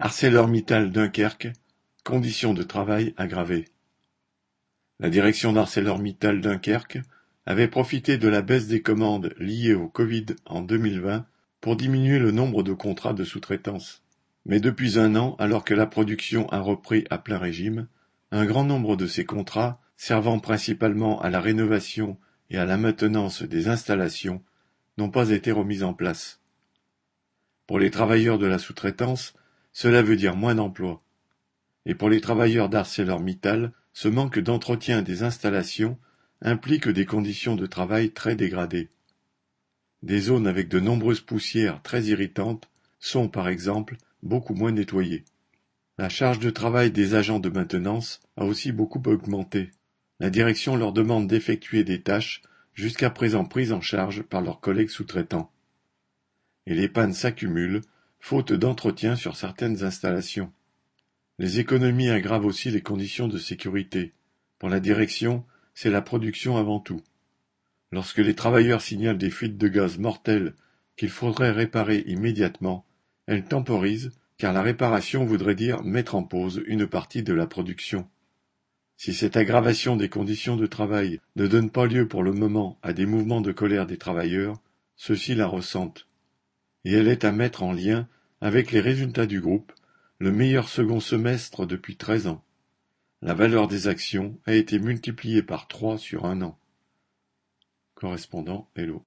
ArcelorMittal Dunkerque, conditions de travail aggravées. La direction d'ArcelorMittal Dunkerque avait profité de la baisse des commandes liées au Covid en 2020 pour diminuer le nombre de contrats de sous-traitance. Mais depuis un an, alors que la production a repris à plein régime, un grand nombre de ces contrats, servant principalement à la rénovation et à la maintenance des installations, n'ont pas été remis en place. Pour les travailleurs de la sous-traitance, cela veut dire moins d'emplois. Et pour les travailleurs d'ArcelorMittal, ce manque d'entretien des installations implique des conditions de travail très dégradées. Des zones avec de nombreuses poussières très irritantes sont, par exemple, beaucoup moins nettoyées. La charge de travail des agents de maintenance a aussi beaucoup augmenté. La direction leur demande d'effectuer des tâches jusqu'à présent prises en charge par leurs collègues sous-traitants. Et les pannes s'accumulent faute d'entretien sur certaines installations. Les économies aggravent aussi les conditions de sécurité. Pour la direction, c'est la production avant tout. Lorsque les travailleurs signalent des fuites de gaz mortelles qu'il faudrait réparer immédiatement, elle temporise car la réparation voudrait dire mettre en pause une partie de la production. Si cette aggravation des conditions de travail ne donne pas lieu pour le moment à des mouvements de colère des travailleurs, ceux-ci la ressentent et elle est à mettre en lien avec les résultats du groupe, le meilleur second semestre depuis treize ans. La valeur des actions a été multipliée par trois sur un an. Correspondant Hello.